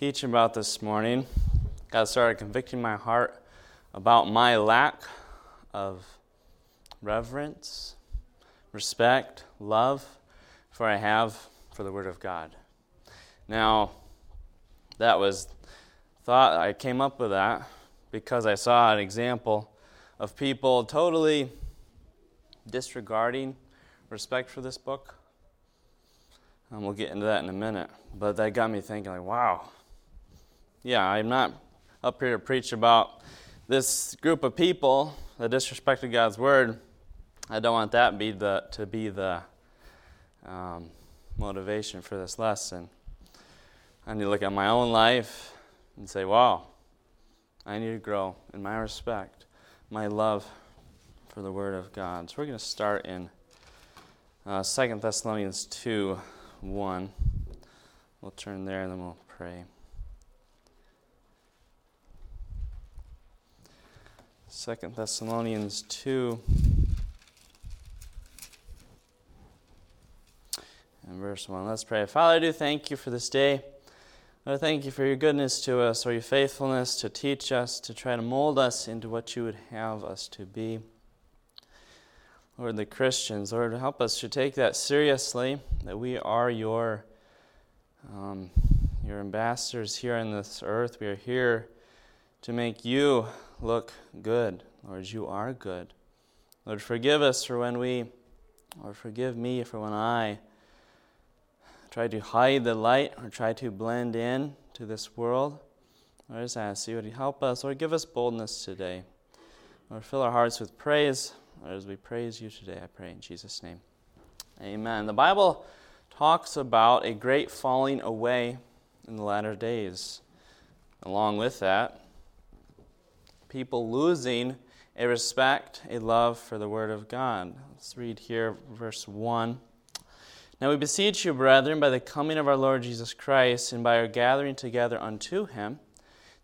teach about this morning, God started convicting my heart about my lack of reverence, respect, love for I have for the Word of God. Now, that was thought I came up with that because I saw an example of people totally disregarding respect for this book. And we'll get into that in a minute. But that got me thinking, like, wow. Yeah, I'm not up here to preach about this group of people that disrespected God's word. I don't want that be the, to be the um, motivation for this lesson. I need to look at my own life and say, wow, I need to grow in my respect, my love for the Word of God. So we're going to start in uh, 2 Thessalonians 2 1. We'll turn there and then we'll pray. 2 Thessalonians 2 and verse 1. Let's pray. Father, I do thank you for this day. I thank you for your goodness to us, or your faithfulness to teach us, to try to mold us into what you would have us to be. Lord, the Christians, Lord, help us to take that seriously, that we are your, um, your ambassadors here on this earth. We are here to make you look good. Lord, you are good. Lord, forgive us for when we, or forgive me for when I try to hide the light or try to blend in to this world. Lord, as I just ask you, you help us, or give us boldness today. Lord, fill our hearts with praise. Lord, as we praise you today, I pray in Jesus' name. Amen. The Bible talks about a great falling away in the latter days. Along with that, people losing a respect, a love for the Word of God. Let's read here, verse 1. Now we beseech you, brethren, by the coming of our Lord Jesus Christ, and by our gathering together unto him,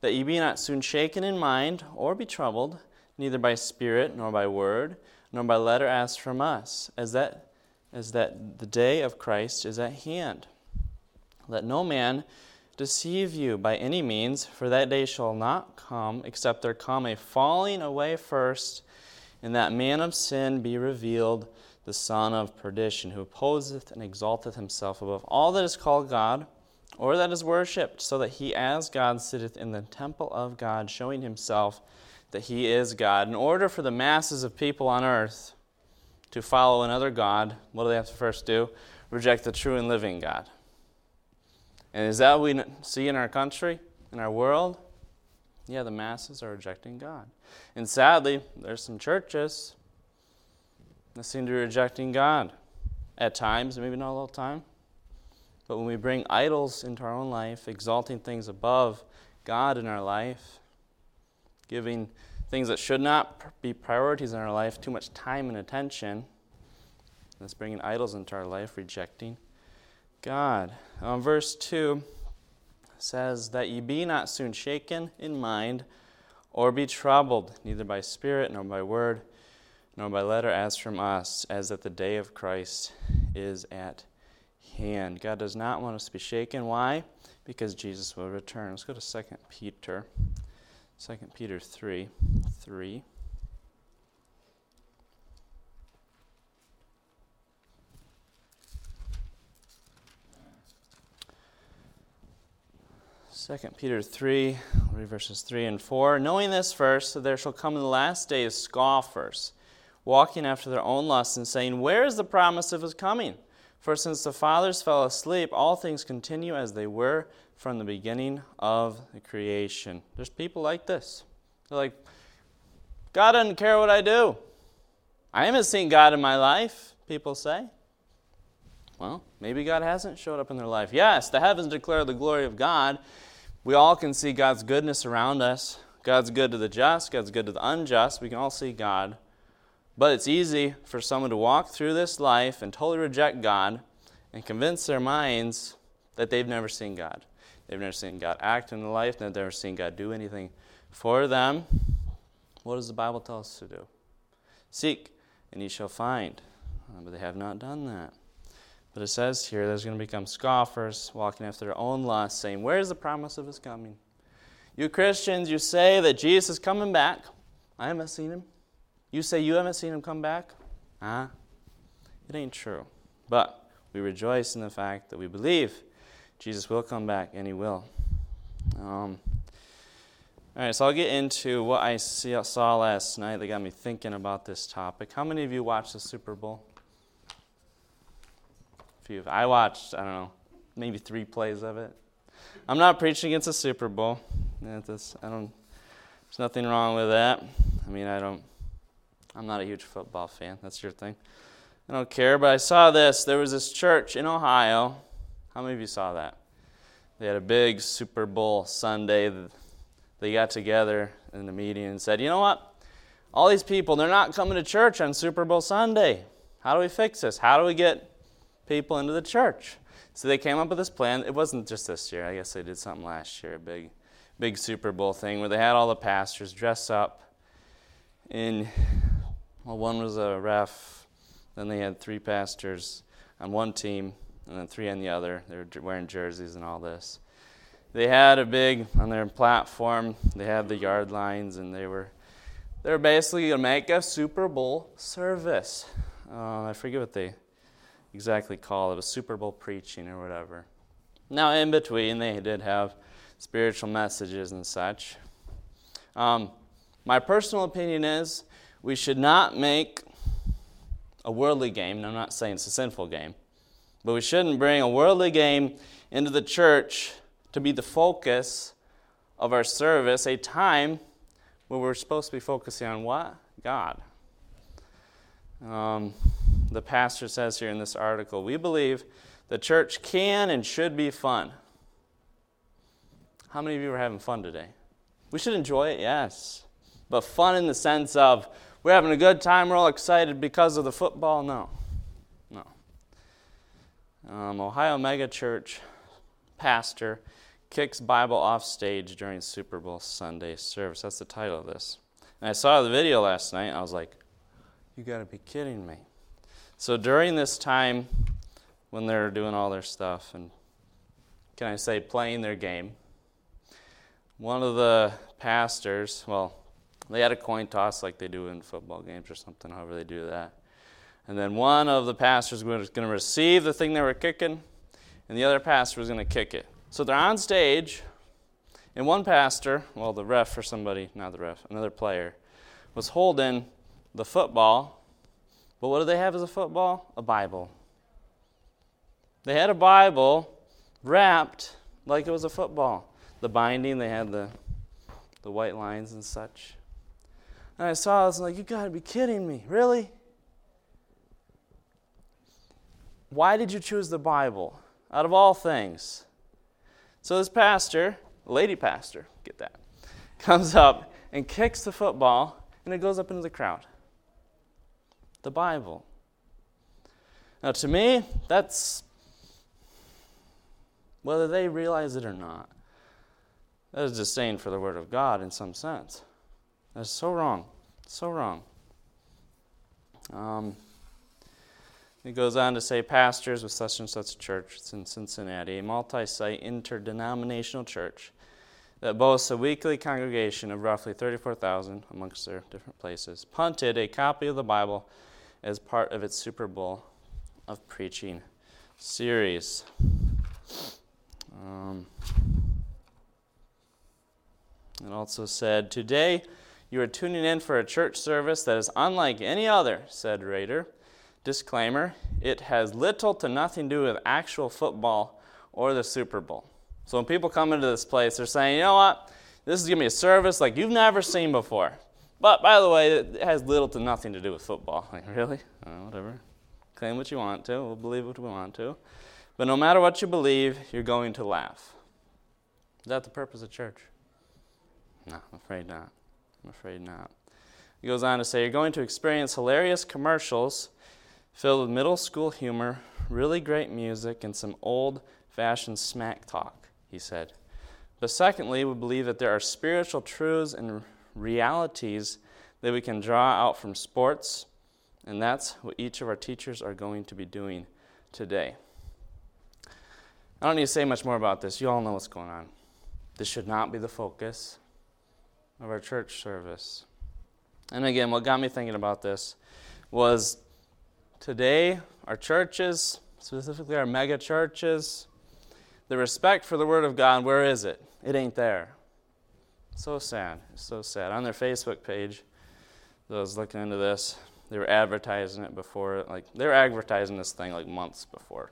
that ye be not soon shaken in mind, or be troubled, neither by spirit, nor by word, nor by letter as from us, as that, as that the day of Christ is at hand. Let no man deceive you by any means, for that day shall not come, except there come a falling away first, and that man of sin be revealed the son of perdition, who opposeth and exalteth himself above all that is called God or that is worshipped, so that he as God sitteth in the temple of God, showing himself that he is God. In order for the masses of people on earth to follow another God, what do they have to first do? Reject the true and living God. And is that what we see in our country, in our world? Yeah, the masses are rejecting God. And sadly, there's some churches that seem to be rejecting God at times, maybe not all the time. But when we bring idols into our own life, exalting things above God in our life, giving things that should not be priorities in our life too much time and attention, that's bringing idols into our life, rejecting God. Um, verse 2 says, That ye be not soon shaken in mind, or be troubled, neither by spirit nor by word nor by letter as from us, as that the day of Christ is at hand. God does not want us to be shaken. Why? Because Jesus will return. Let's go to 2 Peter. 2 Peter 3 3. Second Peter 3, verses 3 and 4. Knowing this first, that there shall come in the last days scoffers walking after their own lusts, and saying, Where is the promise of his coming? For since the fathers fell asleep, all things continue as they were from the beginning of the creation. There's people like this. They're like, God doesn't care what I do. I haven't seen God in my life, people say. Well, maybe God hasn't showed up in their life. Yes, the heavens declare the glory of God. We all can see God's goodness around us. God's good to the just, God's good to the unjust. We can all see God. But it's easy for someone to walk through this life and totally reject God and convince their minds that they've never seen God. They've never seen God act in their life, they've never seen God do anything for them. What does the Bible tell us to do? Seek, and ye shall find. Uh, but they have not done that. But it says here there's going to become scoffers walking after their own lusts, saying, Where's the promise of his coming? You Christians, you say that Jesus is coming back. I haven't seen him. You say you haven't seen him come back? Huh? It ain't true. But we rejoice in the fact that we believe Jesus will come back, and he will. Um, all right, so I'll get into what I saw last night that got me thinking about this topic. How many of you watched the Super Bowl? Few. I watched, I don't know, maybe three plays of it. I'm not preaching against the Super Bowl. This, I don't. There's nothing wrong with that. I mean, I don't. I'm not a huge football fan. That's your thing. I don't care. But I saw this. There was this church in Ohio. How many of you saw that? They had a big Super Bowl Sunday. They got together in the meeting and said, "You know what? All these people, they're not coming to church on Super Bowl Sunday. How do we fix this? How do we get people into the church?" So they came up with this plan. It wasn't just this year. I guess they did something last year, a big big Super Bowl thing where they had all the pastors dress up in, well, one was a ref, then they had three pastors on one team, and then three on the other. They were wearing jerseys and all this. They had a big, on their platform, they had the yard lines, and they were they were basically going to make a Super Bowl service. Uh, I forget what they exactly call it, a Super Bowl preaching or whatever. Now, in between, they did have spiritual messages and such. Um, my personal opinion is we should not make a worldly game, and I'm not saying it's a sinful game, but we shouldn't bring a worldly game into the church to be the focus of our service, a time where we're supposed to be focusing on what? God. Um, the pastor says here in this article we believe the church can and should be fun. How many of you are having fun today? We should enjoy it, yes. But fun in the sense of we're having a good time, we're all excited because of the football? No. No. Um, Ohio Mega Church pastor kicks Bible off stage during Super Bowl Sunday service. That's the title of this. And I saw the video last night. I was like, you got to be kidding me. So during this time when they're doing all their stuff and, can I say, playing their game, one of the pastors, well, they had a coin toss like they do in football games or something, however they do that. And then one of the pastors was going to receive the thing they were kicking, and the other pastor was going to kick it. So they're on stage, and one pastor, well, the ref or somebody, not the ref, another player, was holding the football. But what do they have as a football? A Bible. They had a Bible wrapped like it was a football the binding, they had the, the white lines and such. And I saw, I was like, you gotta be kidding me. Really? Why did you choose the Bible out of all things? So this pastor, lady pastor, get that, comes up and kicks the football and it goes up into the crowd. The Bible. Now, to me, that's whether they realize it or not. That is disdain for the Word of God in some sense. That's so wrong. So wrong. Um, it goes on to say pastors with such and such a church, it's in Cincinnati, a multi site interdenominational church that boasts a weekly congregation of roughly 34,000 amongst their different places, punted a copy of the Bible as part of its Super Bowl of preaching series. Um, it also said, Today you are tuning in for a church service that is unlike any other, said Rader. Disclaimer it has little to nothing to do with actual football or the Super Bowl. So when people come into this place, they're saying, you know what? This is going to be a service like you've never seen before. But by the way, it has little to nothing to do with football. Like, really? Oh, whatever. Claim what you want to. We'll believe what we want to. But no matter what you believe, you're going to laugh. Is that the purpose of church? No, I'm afraid not. I'm afraid not. He goes on to say, You're going to experience hilarious commercials filled with middle school humor, really great music, and some old fashioned smack talk, he said. But secondly, we believe that there are spiritual truths and realities that we can draw out from sports, and that's what each of our teachers are going to be doing today. I don't need to say much more about this. You all know what's going on. This should not be the focus of our church service. And again, what got me thinking about this was today, our churches, specifically our mega churches, the respect for the Word of God, where is it? It ain't there. So sad. so sad. On their Facebook page, was looking into this, they were advertising it before, like, they were advertising this thing like months before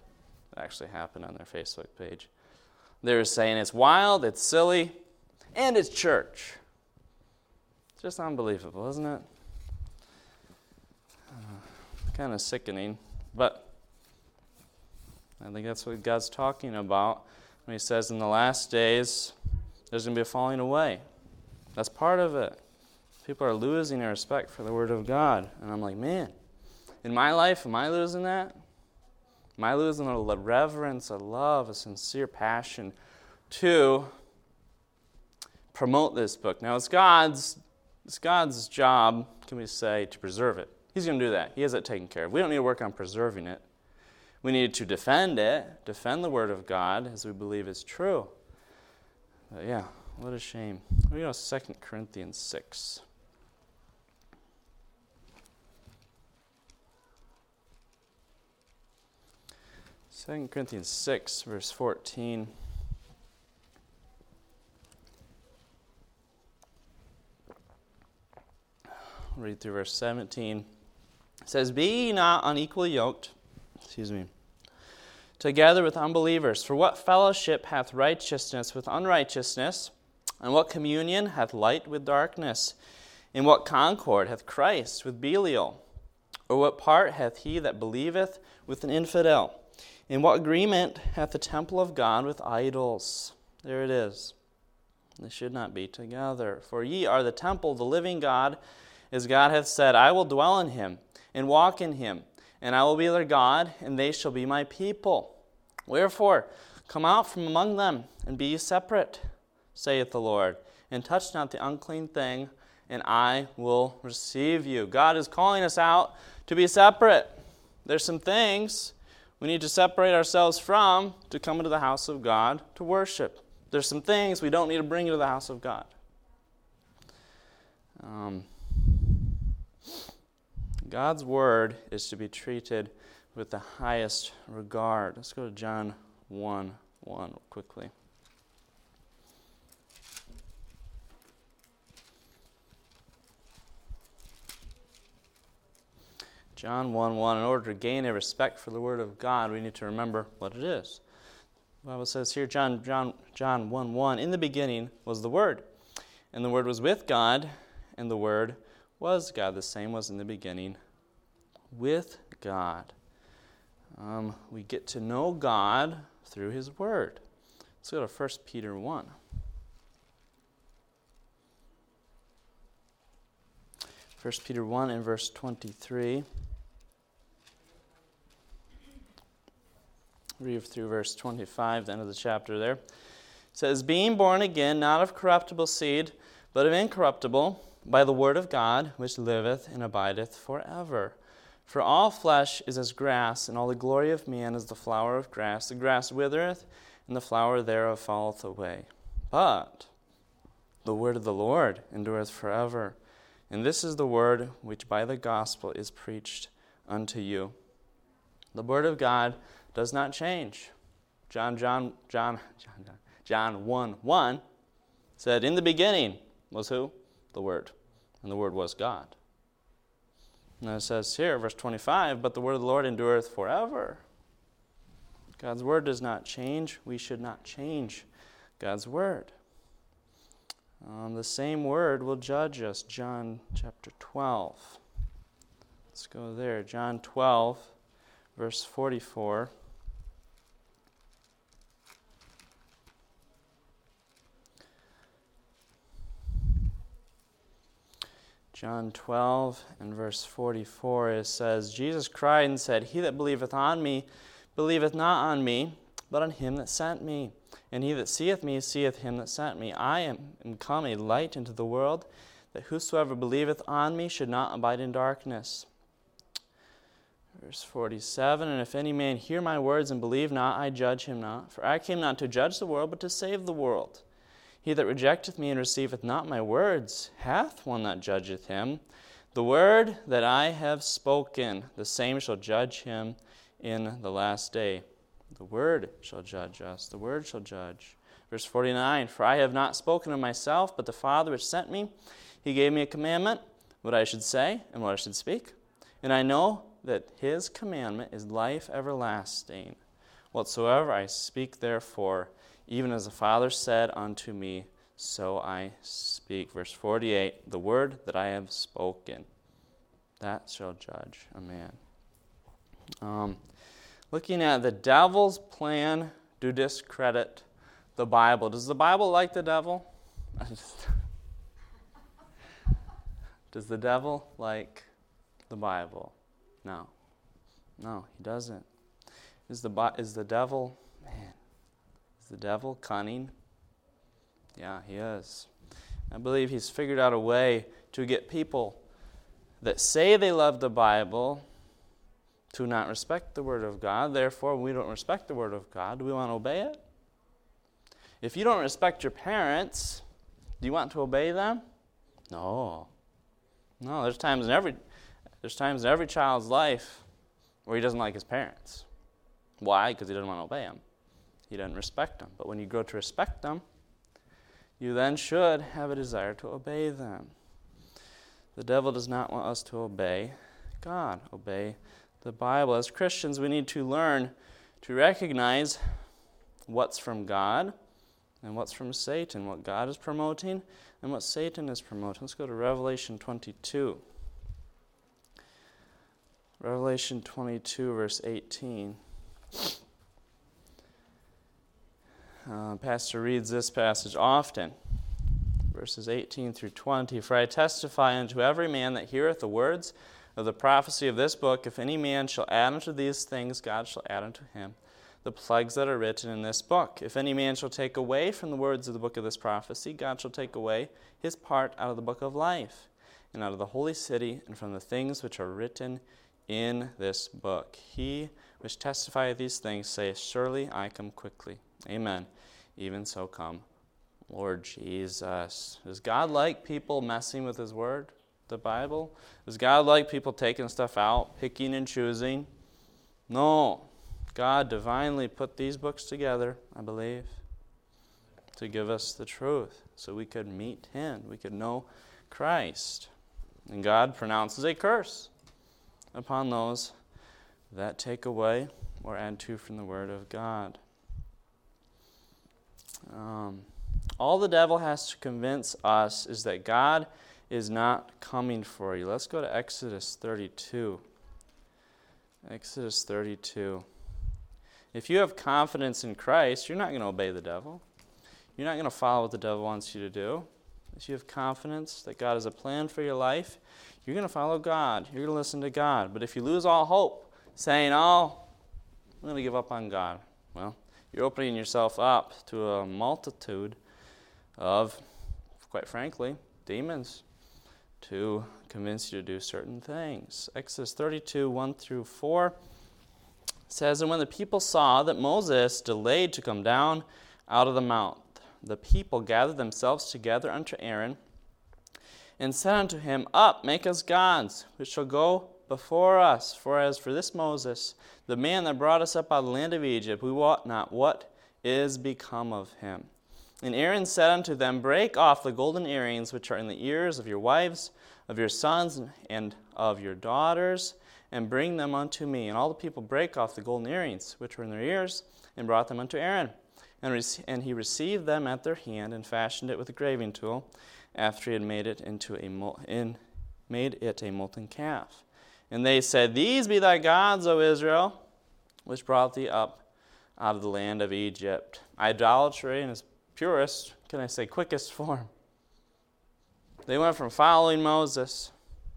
it actually happened on their Facebook page. They were saying it's wild, it's silly, and it's church. It's just unbelievable, isn't it? Uh, kind of sickening, but I think that's what God's talking about when He says in the last days there's going to be a falling away. That's part of it. People are losing their respect for the Word of God. And I'm like, man, in my life, am I losing that? Am I losing a reverence, a love, a sincere passion to promote this book? Now, it's God's, it's God's job, can we say, to preserve it. He's going to do that. He has it taken care of. We don't need to work on preserving it. We need to defend it, defend the Word of God as we believe is true. But yeah, what a shame. We go to 2 Corinthians 6. 2 Corinthians 6, verse 14. read through verse 17. It says, Be ye not unequally yoked, excuse me, together with unbelievers. For what fellowship hath righteousness with unrighteousness? And what communion hath light with darkness? In what concord hath Christ with Belial? Or what part hath he that believeth with an infidel? In what agreement hath the temple of God with idols? There it is. They should not be together. For ye are the temple of the living God, as God hath said, I will dwell in him and walk in him, and I will be their God, and they shall be my people. Wherefore, come out from among them, and be ye separate, saith the Lord, and touch not the unclean thing, and I will receive you. God is calling us out to be separate. There's some things we need to separate ourselves from to come into the house of God to worship. There's some things we don't need to bring into the house of God. Um, God's word is to be treated with the highest regard. Let's go to John 1 1 quickly. John 1 1. In order to gain a respect for the Word of God, we need to remember what it is. The Bible says here, John, John, John 1 1, in the beginning was the Word, and the Word was with God, and the Word was God. The same was in the beginning with God. Um, we get to know God through His Word. Let's go to 1 Peter 1. 1 Peter 1 and verse 23. Read through verse 25, the end of the chapter there. It says, Being born again, not of corruptible seed, but of incorruptible, by the word of God, which liveth and abideth forever. For all flesh is as grass, and all the glory of man is the flower of grass. The grass withereth, and the flower thereof falleth away. But the word of the Lord endureth forever. And this is the word which by the gospel is preached unto you. The word of God does not change. John, John, John, John, John 1 1 said, In the beginning was who? The Word. And the Word was God. And it says here, verse 25, But the word of the Lord endureth forever. God's word does not change. We should not change God's word. Um, the same word will judge us. John chapter 12. Let's go there. John 12, verse 44. John 12 and verse 44, it says, Jesus cried and said, He that believeth on me, believeth not on me, but on him that sent me. And he that seeth me, seeth him that sent me. I am, am come a light into the world, that whosoever believeth on me should not abide in darkness. Verse 47 And if any man hear my words and believe not, I judge him not. For I came not to judge the world, but to save the world. He that rejecteth me and receiveth not my words hath one that judgeth him. The word that I have spoken, the same shall judge him in the last day. The word shall judge us. The word shall judge. Verse 49 For I have not spoken of myself, but the Father which sent me, he gave me a commandment, what I should say and what I should speak. And I know that his commandment is life everlasting. Whatsoever I speak, therefore, even as the Father said unto me, so I speak. Verse 48 The word that I have spoken, that shall judge a man. Um, looking at the devil's plan to discredit the Bible. Does the Bible like the devil? Does the devil like the Bible? No. No, he doesn't. Is the, is the devil, the devil cunning? Yeah, he is. I believe he's figured out a way to get people that say they love the Bible to not respect the Word of God. Therefore, we don't respect the Word of God. Do we want to obey it? If you don't respect your parents, do you want to obey them? No. No, there's times in every there's times in every child's life where he doesn't like his parents. Why? Because he doesn't want to obey them. He doesn't respect them. But when you grow to respect them, you then should have a desire to obey them. The devil does not want us to obey God, obey the Bible. As Christians, we need to learn to recognize what's from God and what's from Satan, what God is promoting and what Satan is promoting. Let's go to Revelation 22. Revelation 22, verse 18. Uh, Pastor reads this passage often, verses 18 through 20. For I testify unto every man that heareth the words of the prophecy of this book, if any man shall add unto these things, God shall add unto him the plagues that are written in this book. If any man shall take away from the words of the book of this prophecy, God shall take away his part out of the book of life, and out of the holy city, and from the things which are written in this book. He which testifieth these things saith, Surely I come quickly. Amen. Even so come, Lord Jesus. Does God like people messing with His Word, the Bible? Does God like people taking stuff out, picking and choosing? No. God divinely put these books together, I believe, to give us the truth so we could meet Him, we could know Christ. And God pronounces a curse upon those that take away or add to from the Word of God. Um, all the devil has to convince us is that God is not coming for you. Let's go to Exodus 32. Exodus 32. If you have confidence in Christ, you're not going to obey the devil. You're not going to follow what the devil wants you to do. If you have confidence that God has a plan for your life, you're going to follow God. You're going to listen to God. But if you lose all hope, saying, Oh, I'm going to give up on God, well, you're opening yourself up to a multitude of, quite frankly, demons to convince you to do certain things. Exodus 32, 1 through 4 says, And when the people saw that Moses delayed to come down out of the mount, the people gathered themselves together unto Aaron and said unto him, Up, make us gods, which shall go before us. For as for this Moses, the man that brought us up out of the land of Egypt, we wot not what is become of him. And Aaron said unto them, Break off the golden earrings which are in the ears of your wives, of your sons, and of your daughters, and bring them unto me. And all the people brake off the golden earrings which were in their ears, and brought them unto Aaron. And, and he received them at their hand, and fashioned it with a graving tool after he had made it into a in, made it a molten calf. And they said, These be thy gods, O Israel, which brought thee up out of the land of Egypt. Idolatry in its purest, can I say, quickest form. They went from following Moses,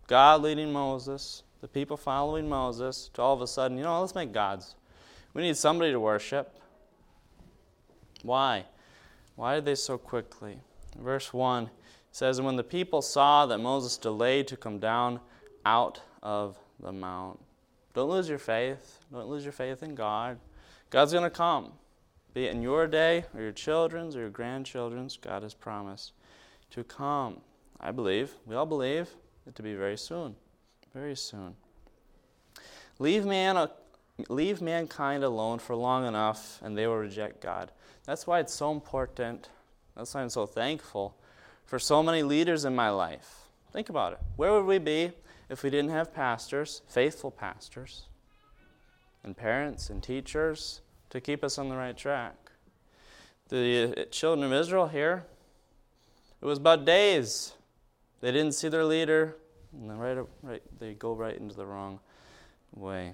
God leading Moses, the people following Moses, to all of a sudden, you know, let's make gods. We need somebody to worship. Why? Why did they so quickly? Verse 1 says, And when the people saw that Moses delayed to come down out of the mount, Don't lose your faith. Don't lose your faith in God. God's going to come. Be it in your day or your children's or your grandchildren's, God has promised to come. I believe, we all believe, it to be very soon. Very soon. Leave, man, uh, leave mankind alone for long enough and they will reject God. That's why it's so important. That's why I'm so thankful for so many leaders in my life. Think about it. Where would we be if we didn't have pastors, faithful pastors, and parents and teachers to keep us on the right track? The children of Israel here, it was about days. They didn't see their leader, and right, right, they go right into the wrong way.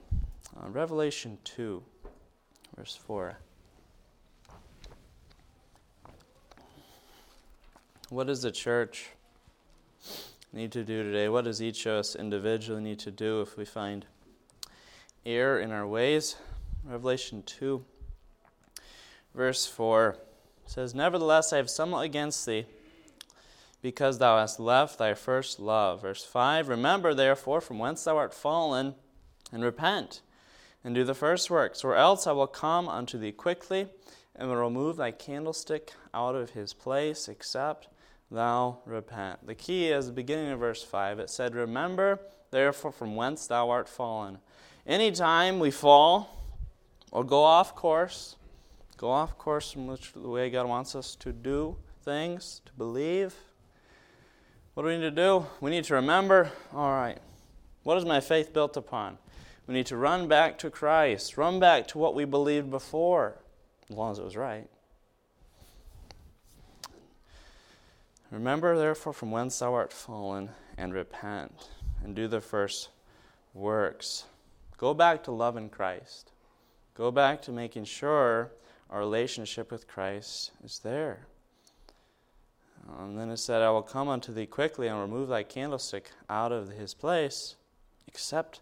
Uh, Revelation 2, verse 4. What is the church need to do today? What does each of us individually need to do if we find error in our ways? Revelation 2, verse 4 says, Nevertheless, I have somewhat against thee, because thou hast left thy first love. Verse 5 Remember, therefore, from whence thou art fallen, and repent, and do the first works, or else I will come unto thee quickly, and will remove thy candlestick out of his place, except thou repent. The key is the beginning of verse 5. It said, Remember therefore from whence thou art fallen. Anytime we fall or go off course, go off course from which, the way God wants us to do things, to believe, what do we need to do? We need to remember, all right, what is my faith built upon? We need to run back to Christ, run back to what we believed before, as long as it was right. Remember, therefore, from whence thou art fallen, and repent, and do the first works. Go back to loving Christ. Go back to making sure our relationship with Christ is there. And then it said, I will come unto thee quickly and remove thy candlestick out of his place, except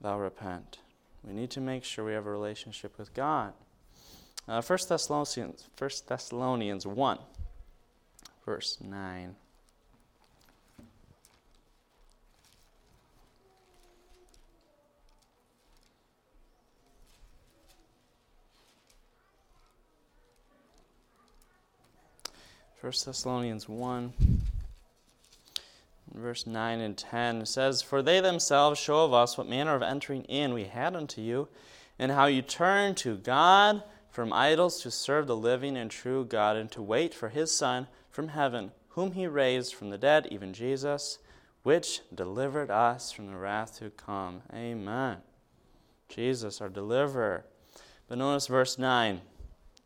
thou repent. We need to make sure we have a relationship with God. Uh, 1 Thessalonians, 1 Thessalonians 1 verse 9. First Thessalonians 1, verse 9 and 10 says, For they themselves show of us what manner of entering in we had unto you, and how you turned to God from idols to serve the living and true God, and to wait for his Son from heaven, whom he raised from the dead, even Jesus, which delivered us from the wrath to come. Amen. Jesus, our deliverer. But notice verse 9.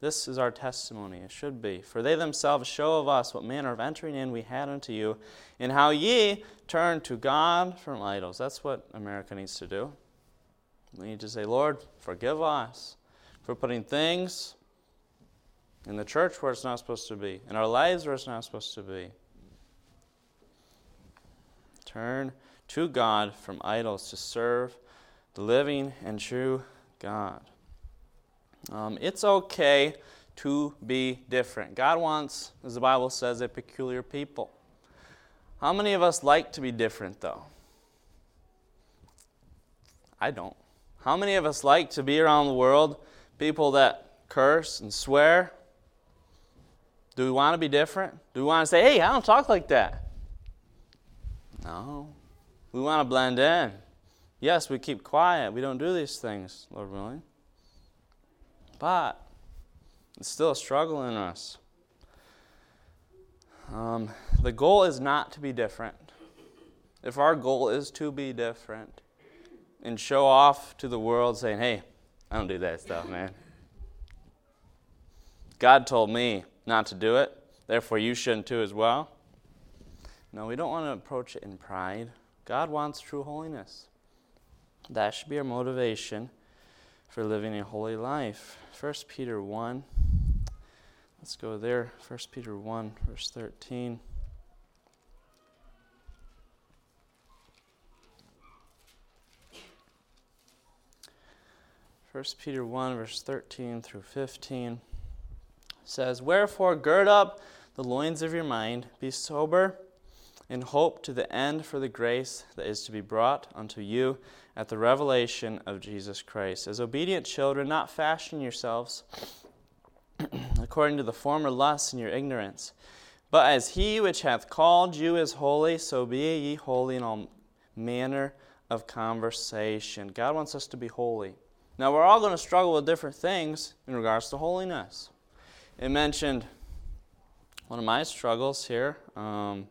This is our testimony. It should be. For they themselves show of us what manner of entering in we had unto you, and how ye turned to God from idols. That's what America needs to do. We need to say, Lord, forgive us for putting things in the church where it's not supposed to be, in our lives where it's not supposed to be. Turn to God from idols to serve the living and true God. Um, it's okay to be different. God wants, as the Bible says, a peculiar people. How many of us like to be different, though? I don't. How many of us like to be around the world people that curse and swear? Do we want to be different? Do we want to say, hey, I don't talk like that? No. We want to blend in. Yes, we keep quiet. We don't do these things, Lord willing. But it's still a struggle in us. Um, the goal is not to be different. If our goal is to be different and show off to the world saying, hey, I don't do that stuff, man. God told me not to do it, therefore you shouldn't too as well. No, we don't want to approach it in pride. God wants true holiness. That should be our motivation for living a holy life. 1 Peter 1. Let's go there. 1 Peter 1, verse 13. First Peter 1, verse 13 through 15 says, Wherefore gird up the loins of your mind, be sober, in hope to the end for the grace that is to be brought unto you at the revelation of Jesus Christ. As obedient children, not fashion yourselves according to the former lusts in your ignorance, but as he which hath called you is holy, so be ye holy in all manner of conversation. God wants us to be holy. Now, we're all going to struggle with different things in regards to holiness. It mentioned one of my struggles here. Um,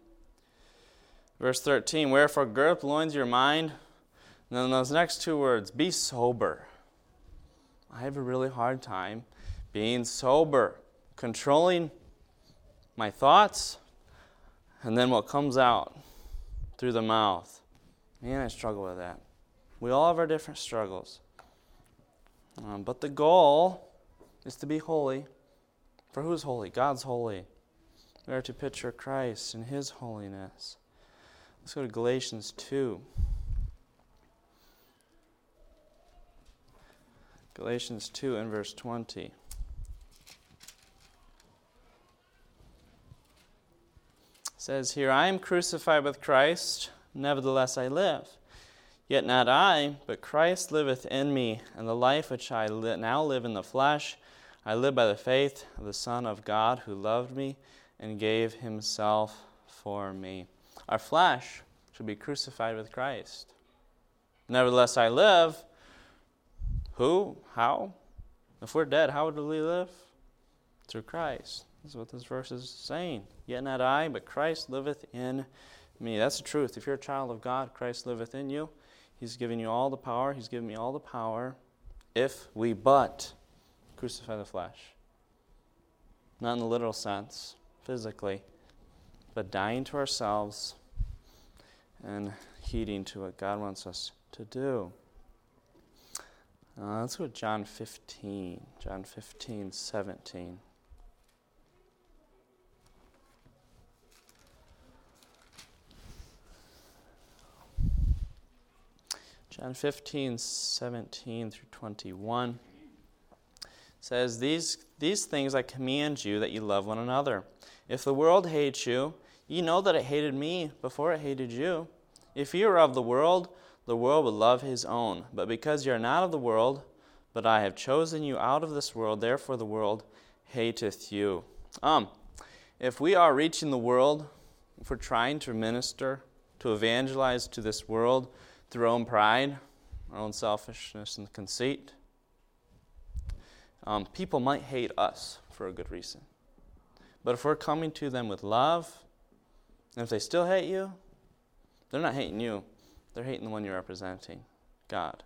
Verse 13, wherefore gird up loins your mind. And then those next two words, be sober. I have a really hard time being sober, controlling my thoughts, and then what comes out through the mouth. Man, I struggle with that. We all have our different struggles. Um, but the goal is to be holy. For who's holy? God's holy. We are to picture Christ and His holiness. Let's go to Galatians 2. Galatians 2 and verse 20. says here, I am crucified with Christ, nevertheless I live. Yet not I, but Christ liveth in me, and the life which I li- now live in the flesh, I live by the faith of the Son of God who loved me and gave himself for me. Our flesh should be crucified with Christ. Nevertheless, I live. Who? How? If we're dead, how would we live? Through Christ. That's what this verse is saying. Yet not I, but Christ liveth in me. That's the truth. If you're a child of God, Christ liveth in you. He's given you all the power. He's given me all the power. If we but crucify the flesh. Not in the literal sense, physically, but dying to ourselves and heeding to what God wants us to do. Uh, let's go to John 15. John 15, 17. John 15, 17 through 21 says, these, these things I command you that you love one another. If the world hates you, Ye know that it hated me before it hated you. If ye were of the world, the world would love his own. But because ye are not of the world, but I have chosen you out of this world, therefore the world hateth you. Um, if we are reaching the world, if we're trying to minister, to evangelize to this world through our own pride, our own selfishness and conceit, um, people might hate us for a good reason. But if we're coming to them with love, and if they still hate you, they're not hating you, they're hating the one you're representing God.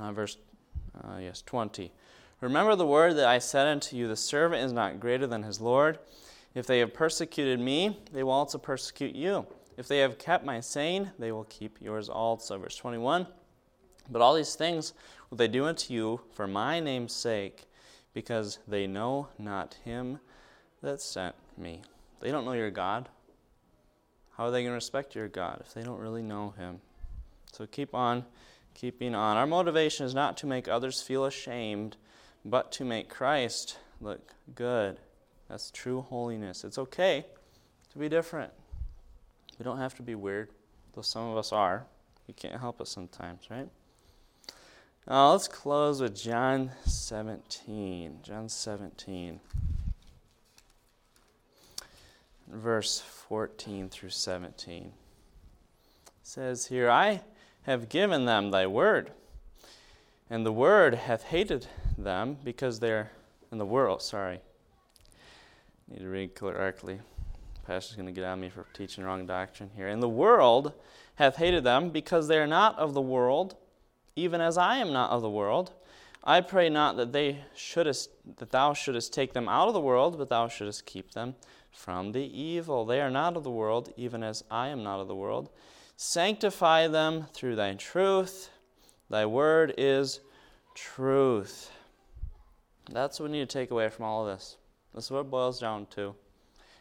Uh, verse uh, yes 20 remember the word that i said unto you the servant is not greater than his lord. If they have persecuted me they will also persecute you. If they have kept my saying they will keep yours also. Verse 21 but all these things will they do unto you for my name's sake because they know not him that sent me they don't know your god how are they going to respect your God if they don't really know Him? So keep on keeping on. Our motivation is not to make others feel ashamed, but to make Christ look good. That's true holiness. It's okay to be different. We don't have to be weird, though some of us are. We can't help it sometimes, right? Now let's close with John 17. John 17 verse 14 through 17. It says here, I have given them thy word, and the word hath hated them because they're in the world. Sorry. Need to read correctly. Pastor's going to get on me for teaching wrong doctrine here. And the world hath hated them because they are not of the world, even as I am not of the world. I pray not that they shouldest that thou shouldest take them out of the world, but thou shouldest keep them from the evil. They are not of the world, even as I am not of the world. Sanctify them through thy truth. Thy word is truth. That's what we need to take away from all of this. This is what it boils down to.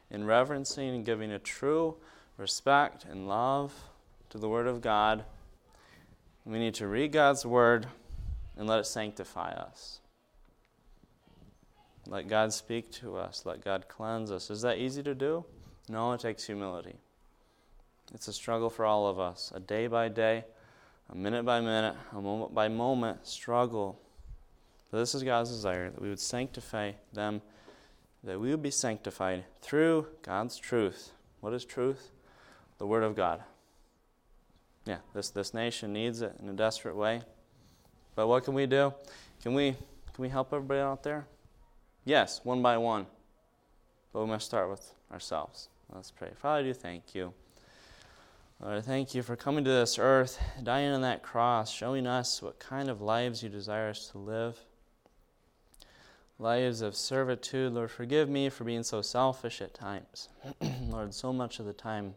In reverencing and giving a true respect and love to the Word of God, we need to read God's Word and let it sanctify us. Let God speak to us. Let God cleanse us. Is that easy to do? No, it takes humility. It's a struggle for all of us, a day by day, a minute by minute, a moment by moment struggle. But this is God's desire that we would sanctify them, that we would be sanctified through God's truth. What is truth? The Word of God. Yeah, this, this nation needs it in a desperate way. But what can we do? Can we, can we help everybody out there? Yes, one by one. But we must start with ourselves. Let's pray. Father, I do thank you. Lord, I thank you for coming to this earth, dying on that cross, showing us what kind of lives you desire us to live. Lives of servitude. Lord, forgive me for being so selfish at times. Lord, so much of the time,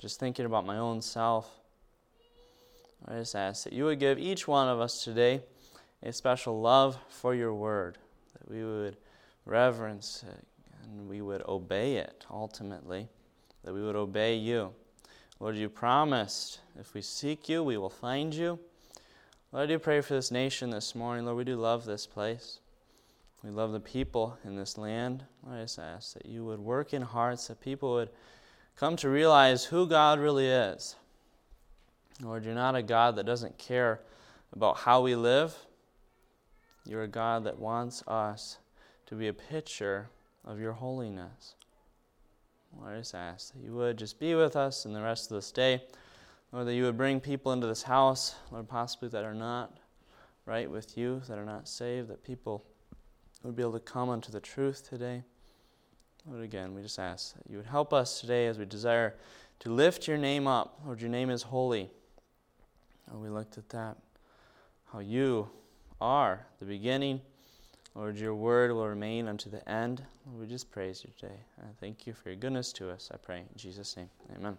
just thinking about my own self. I just ask that you would give each one of us today a special love for your word, that we would reverence it and we would obey it ultimately, that we would obey you. Lord, you promised if we seek you, we will find you. Lord, I do pray for this nation this morning. Lord, we do love this place. We love the people in this land. Lord, I just ask that you would work in hearts, that people would come to realize who God really is. Lord, you're not a God that doesn't care about how we live. You're a God that wants us to be a picture of your holiness. Lord, I just ask that you would just be with us in the rest of this day. Lord, that you would bring people into this house, Lord, possibly that are not right with you, that are not saved, that people would be able to come unto the truth today. Lord, again, we just ask that you would help us today as we desire to lift your name up. Lord, your name is holy. Lord, we looked at that, how you are the beginning Lord, your word will remain unto the end. Lord, we just praise you today. Thank you for your goodness to us. I pray in Jesus' name. Amen.